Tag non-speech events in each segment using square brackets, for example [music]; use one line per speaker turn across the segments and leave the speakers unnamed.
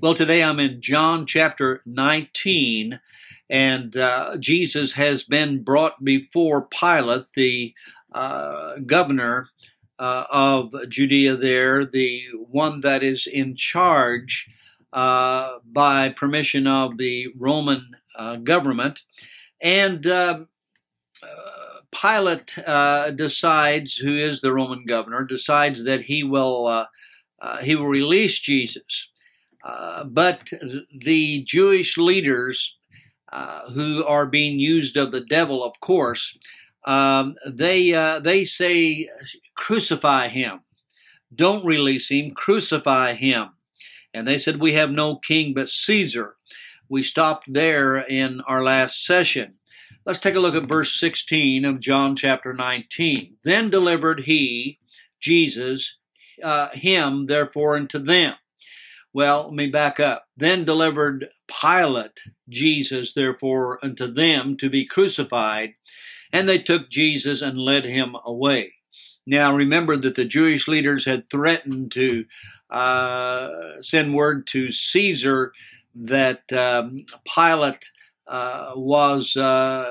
Well, today I'm in John chapter 19, and uh, Jesus has been brought before Pilate, the uh, governor uh, of Judea, there, the one that is in charge uh, by permission of the Roman uh, government. And uh, Pilate decides, who is the Roman governor, decides that he will he will release Jesus. Uh, but the Jewish leaders uh, who are being used of the devil, of course, um, they uh, they say crucify him, don't release him, crucify him, and they said we have no king but Caesar. We stopped there in our last session. Let's take a look at verse 16 of John chapter 19. Then delivered he, Jesus, uh, him therefore unto them well, let me back up. Then delivered Pilate Jesus, therefore, unto them to be crucified, and they took Jesus and led him away. Now, remember that the Jewish leaders had threatened to uh, send word to Caesar that um, Pilate uh, was uh,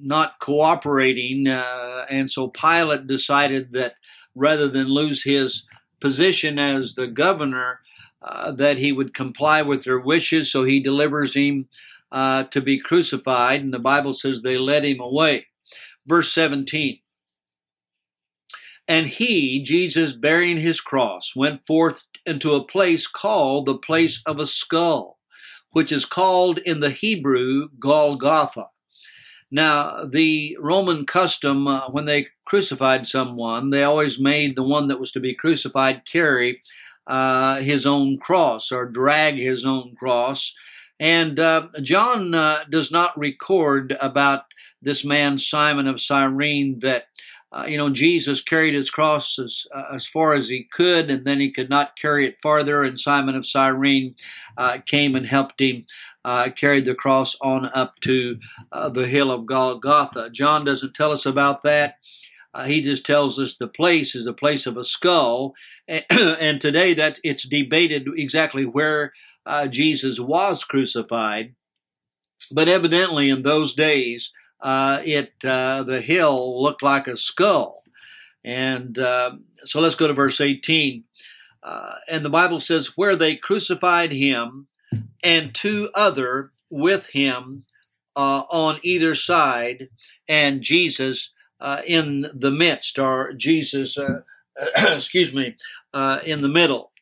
not cooperating, uh, and so Pilate decided that rather than lose his position as the governor, uh, that he would comply with their wishes, so he delivers him uh, to be crucified, and the Bible says they led him away. Verse 17. And he, Jesus, bearing his cross, went forth into a place called the place of a skull, which is called in the Hebrew Golgotha. Now, the Roman custom, uh, when they crucified someone, they always made the one that was to be crucified carry uh, his own cross or drag his own cross. And uh, John uh, does not record about this man, Simon of Cyrene, that, uh, you know, Jesus carried his cross as, uh, as far as he could, and then he could not carry it farther, and Simon of Cyrene uh, came and helped him. carried the cross on up to the hill of Golgotha. John doesn't tell us about that. Uh, he just tells us the place is the place of a skull, [clears throat] and, today that it's debated exactly where uh, Jesus was crucified. But evidently, in those days, uh, it uh, the hill looked like a skull, and uh, so let's go to verse eighteen. Uh, and the Bible says, "Where they crucified him, and two other with him on either side, and Jesus." Uh, in the midst, or Jesus, uh, [clears throat] excuse me, uh, in the middle.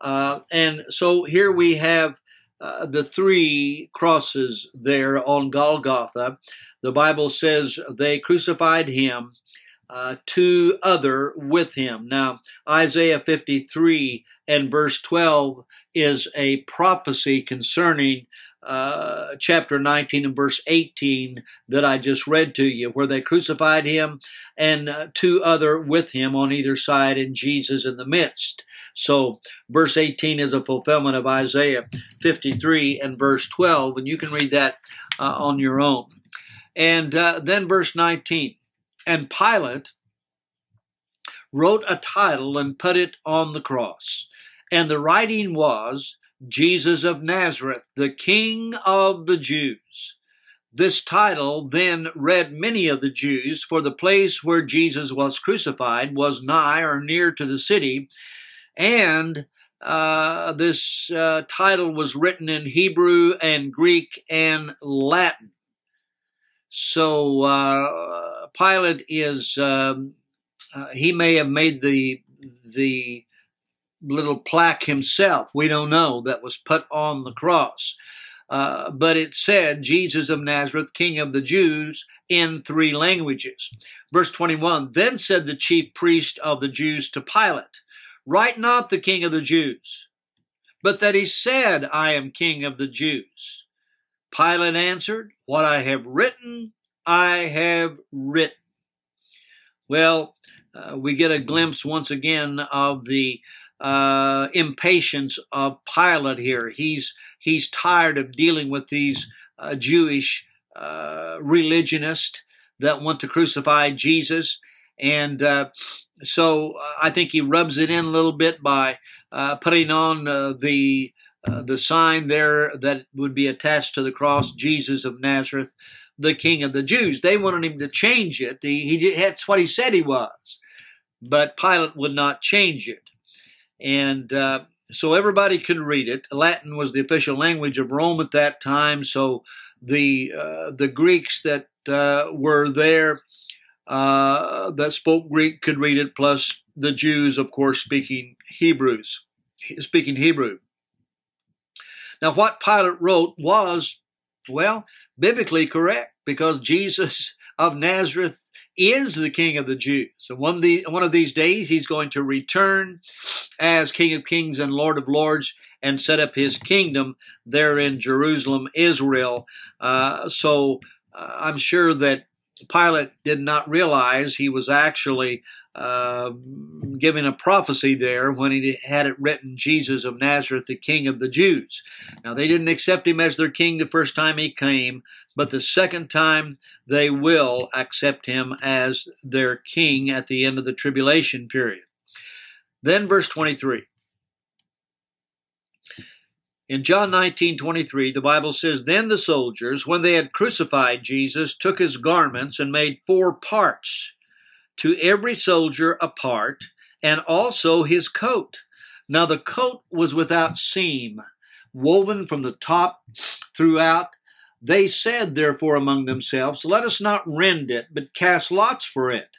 Uh, and so here we have uh, the three crosses there on Golgotha. The Bible says they crucified him, uh, two other with him. Now, Isaiah 53 and verse 12 is a prophecy concerning uh, chapter 19 and verse 18 that I just read to you, where they crucified him and uh, two other with him on either side, and Jesus in the midst. So, verse 18 is a fulfillment of Isaiah 53 and verse 12, and you can read that uh, on your own. And uh, then verse 19, and Pilate wrote a title and put it on the cross. And the writing was, Jesus of Nazareth, the King of the Jews. This title then read many of the Jews, for the place where Jesus was crucified was nigh or near to the city, and uh, this uh, title was written in Hebrew and Greek and Latin. So uh, Pilate is um, uh, he may have made the the little plaque himself. We don't know that was put on the cross. Uh, but it said Jesus of Nazareth, King of the Jews, in three languages. Verse 21 Then said the chief priest of the Jews to Pilate, Write not the King of the Jews, but that he said, I am King of the Jews. Pilate answered, What I have written, I have written. Well, uh, we get a glimpse once again of the uh, impatience of Pilate here. He's he's tired of dealing with these uh, Jewish uh, religionists that want to crucify Jesus, and uh, so uh, I think he rubs it in a little bit by uh, putting on the the sign there that would be attached to the cross, Jesus of Nazareth, the King of the Jews. They wanted him to change it. He, he that's what he said he was, but Pilate would not change it and uh, so everybody could read it. Latin was the official language of Rome at that time, so the uh, the Greeks that uh, were there uh, that spoke Greek could read it. Plus the Jews, of course, speaking Hebrews, speaking Hebrew. Now, what Pilate wrote was, well, biblically correct because Jesus of Nazareth is the King of the Jews. And one of, the, one of these days, he's going to return as King of Kings and Lord of Lords and set up his kingdom there in Jerusalem, Israel. Uh, so uh, I'm sure that Pilate did not realize he was actually uh, giving a prophecy there when he had it written Jesus of Nazareth, the King of the Jews. Now, they didn't accept him as their king the first time he came, but the second time they will accept him as their king at the end of the tribulation period. Then, verse 23. In John 19:23, the Bible says, Then the soldiers, when they had crucified Jesus, took his garments and made four parts, to every soldier a part, and also his coat. Now the coat was without seam, woven from the top throughout. They said, therefore, among themselves, Let us not rend it, but cast lots for it,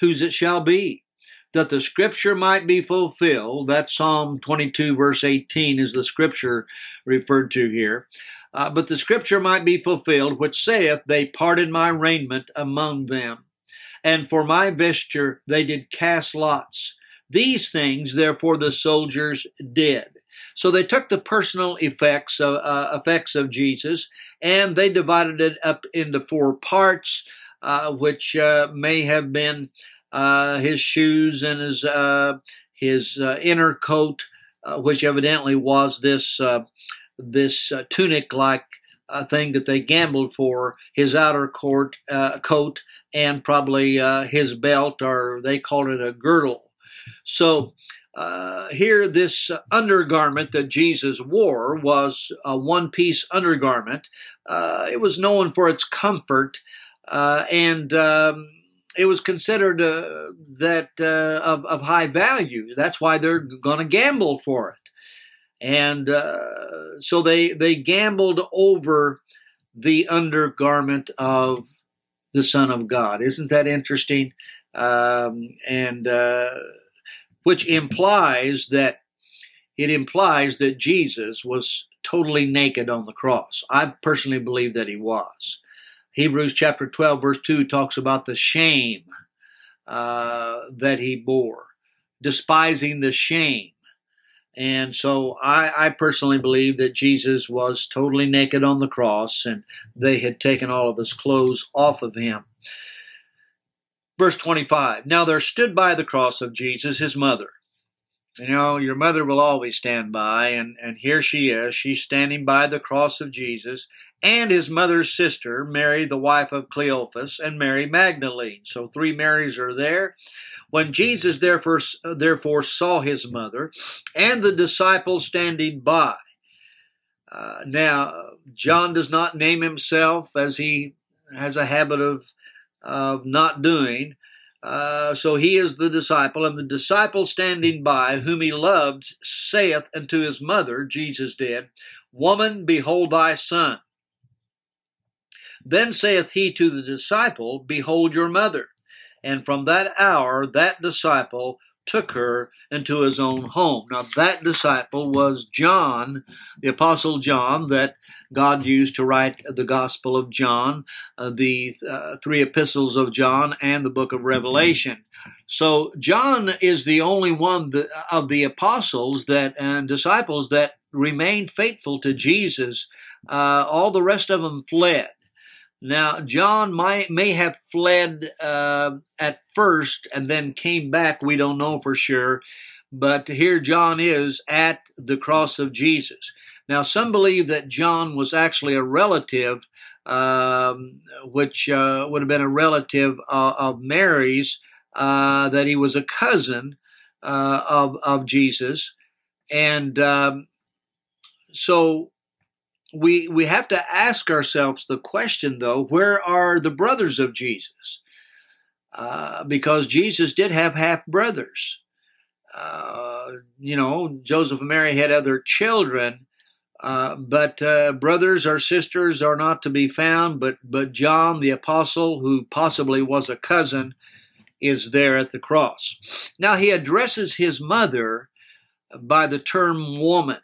whose it shall be that the scripture might be fulfilled. That Psalm 22, verse 18, is the scripture referred to here. Uh, but the scripture might be fulfilled, which saith, They parted my raiment among them, and for my vesture they did cast lots. These things, therefore, the soldiers did. So they took the personal effects of, uh, effects of Jesus and they divided it up into four parts, uh, which uh, may have been uh, his shoes and his uh, his uh, inner coat, uh, which evidently was this uh, this tunic like thing that they gambled for. His outer court coat and probably his belt, or they called it a girdle. So. here, this undergarment that Jesus wore was a one piece undergarment. it was known for its comfort and um, it was considered uh, that uh, of, of high value. That's why they're going to gamble for it. And uh, so they they gambled over the undergarment of the Son of God. Isn't that interesting? Um, and uh, which implies that it implies that Jesus was totally naked on the cross. I personally believe that he was. Hebrews chapter 12, verse 2 talks about the shame uh, that he bore, despising the shame. And so I, I, personally believe that Jesus was totally naked on the cross and they had taken all of his clothes off of him. Verse 25 Now there stood by the cross of Jesus his mother you know, your mother will always stand by, and, and here she is. She's standing by the cross of Jesus and his mother's sister, Mary, the wife of Cleophas, and Mary Magdalene. So three Marys are there. When Jesus therefore, therefore saw his mother and the disciples standing by, uh, now, John does not name himself as he has a habit of, of not doing. Uh, so he is the disciple, and the disciple standing by, whom he loved, saith unto his mother, Jesus did, Woman, behold thy son. Then saith he to the disciple, Behold your mother. And from that hour, that disciple took her into his own home. Now, that disciple was John, the Apostle John, that God used to write the Gospel of John, uh, the uh, three epistles of John, and the book of Revelation. So, John is the only one that, of the apostles that and disciples that remained faithful to Jesus. Uh, all the rest of them fled. Now, John might, may have fled uh, at first and then came back. We don't know for sure. But here John is at the cross of Jesus. Now, some believe that John was actually a relative, um, which uh, would have been a relative of, of Mary's, uh, that he was a cousin uh, of, of Jesus. And um, so we we have to ask ourselves the question though where are the brothers of jesus? Uh, because jesus did have half brothers. Uh, you know joseph and mary had other children uh, but uh, brothers or sisters are not to be found but but john the apostle who possibly was a cousin is there at the cross. Now he addresses his mother by the term woman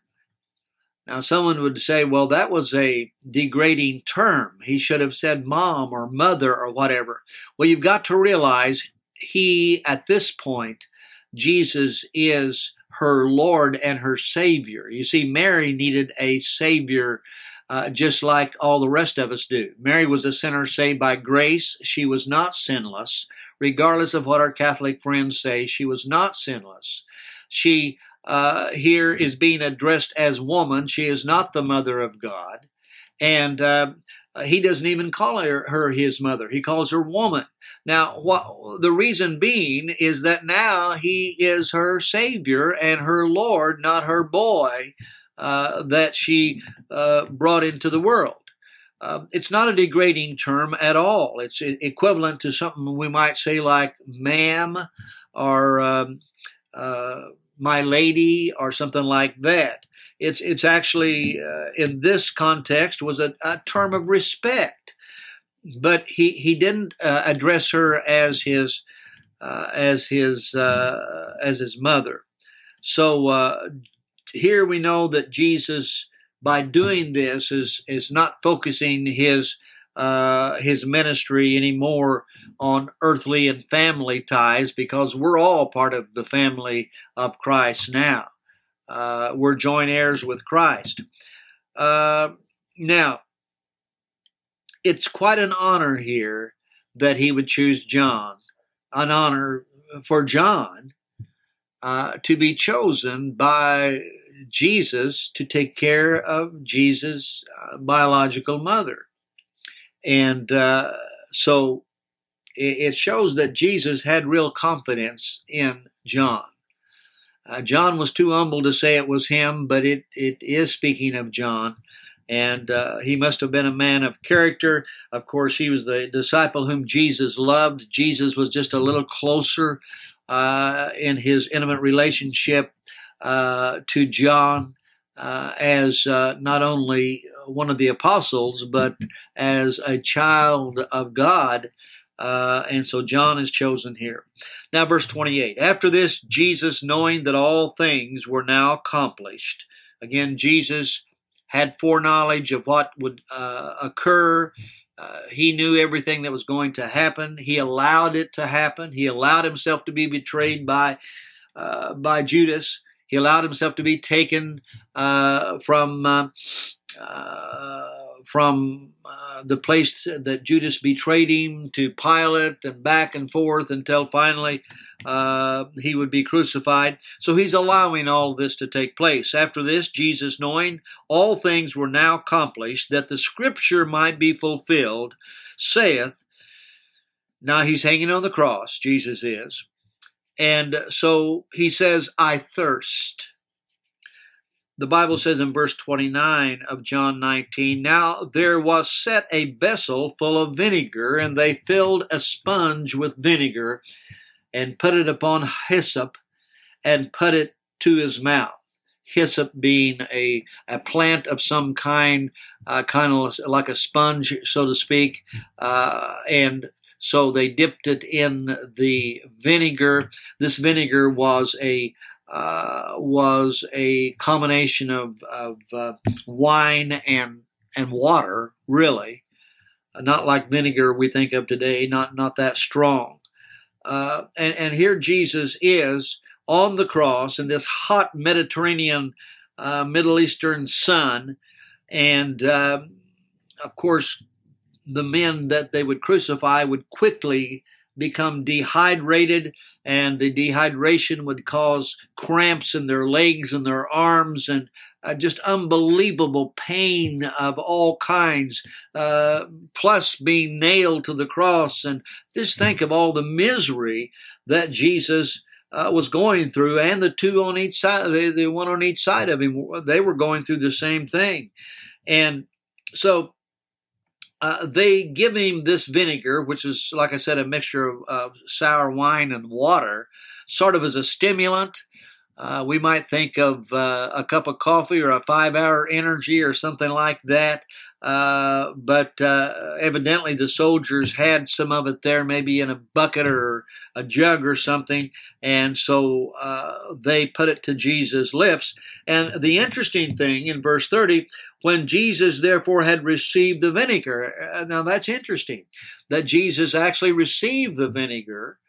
now, someone would say, well, that was a degrading term. He should have said mom or mother or whatever. Well, you've got to realize he, at this point, Jesus is her Lord and her Savior. You see, Mary needed a Savior uh, just like all the rest of us do. Mary was a sinner saved by grace. She was not sinless, regardless of what our Catholic friends say. She was not sinless. She uh, here is being addressed as woman. She is not the mother of God. And uh, he doesn't even call her, her, his mother. He calls her woman. Now, the reason being is that now he is her savior and her Lord, not her boy uh, that she uh, brought into the world. Uh, it's not a degrading term at all. It's equivalent to something we might say like ma'am or um, uh, my lady or something like that. It's it's actually uh, in this context was a, a, term of respect, but he he didn't uh, address her as his uh, as his uh, as his mother. So uh, here we know that Jesus, by doing this, is is not focusing his uh, his ministry anymore on earthly and family ties because we're all part of the family of Christ now. Uh, we're joint heirs with Christ. Uh, now, it's quite an honor here that he would choose John, an honor for John uh, to be chosen by Jesus to take care of Jesus' uh, biological mother. And uh, so it shows that Jesus had real confidence in John. Uh, John was too humble to say it was him, but it, it is speaking of John. And uh, he must have been a man of character. Of course, he was the disciple whom Jesus loved. Jesus was just a little closer uh, in his intimate relationship uh, to John uh, as uh, not only one of the apostles, but as a child of God. Uh, and so John is chosen here. Now, verse 28. After this, Jesus, knowing that all things were now accomplished, again, Jesus had foreknowledge of what would uh, occur. Uh, he knew everything that was going to happen. He allowed it to happen. He allowed himself to be betrayed by uh, by Judas. He allowed himself to be taken uh, from uh, uh, from uh, the place that Judas betrayed him to Pilate and back and forth until finally uh, he would be crucified. So he's allowing all this to take place. After this, Jesus, knowing all things were now accomplished, that the scripture might be fulfilled, saith, now he's hanging on the cross, Jesus is. And so he says, I thirst. The Bible says in verse 29 of John 19, Now there was set a vessel full of vinegar, and they filled a sponge with vinegar, and put it upon hyssop, and put it to his mouth. Hyssop being a, a plant of some kind, uh, kind of like a sponge, so to speak, uh, and so they dipped it in the vinegar. This vinegar was a uh, was a combination of, of uh, wine and and water, really, not like vinegar we think of today, not not that strong. Uh, and, and here Jesus is on the cross in this hot Mediterranean, uh, Middle Eastern sun, and uh, of course the men that they would crucify would quickly become dehydrated, and the dehydration would cause cramps in their legs and their arms, and uh, just unbelievable pain of all kinds, uh, plus being nailed to the cross. And just think of all the misery that Jesus. Uh, was going through, and the two on each side, the, the one on each side of him, they were going through the same thing. And so uh, they give him this vinegar, which is, like I said, a mixture of, of sour wine and water, sort of as a stimulant. Uh, we might think of uh, a cup of coffee or a five hour energy or something like that. Uh, but uh, evidently, the soldiers had some of it there, maybe in a bucket or a jug or something. And so uh, they put it to Jesus' lips. And the interesting thing in verse 30 when Jesus therefore had received the vinegar. Uh, now that's interesting that Jesus actually received the vinegar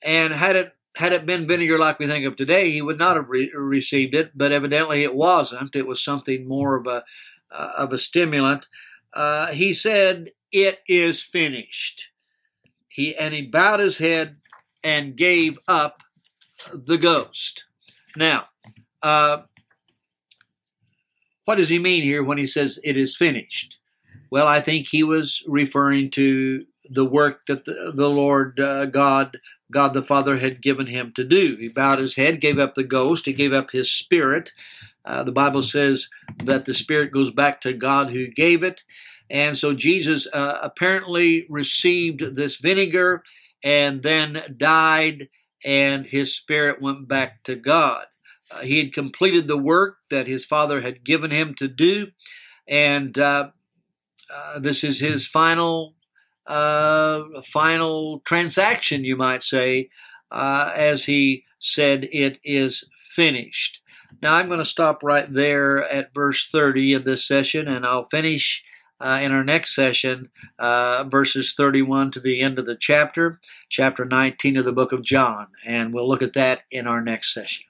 and had it had it been vinegar like we think of today, he would not have re- received it. But evidently, it wasn't. It was something more of a uh, of a stimulant. Uh, he said, "It is finished." He and he bowed his head and gave up the ghost. Now, uh, what does he mean here when he says it is finished? Well, I think he was referring to the work that the, the Lord uh, God, God the Father, had given him to do. He bowed his head, gave up the ghost, he gave up his spirit. Uh, the Bible says that the spirit goes back to God who gave it. And so Jesus uh, apparently received this vinegar and then died, and his spirit went back to God. Uh, he had completed the work that his father had given him to do, and uh, uh, this is his final uh, final transaction, you might say, as he said, "It is finished." Now I'm going to stop right there at verse 30 of this session, and I'll finish. Uh, in our next session, uh, verses 31 to the end of the chapter, chapter 19 of the book of John. And we'll look at that in our next session.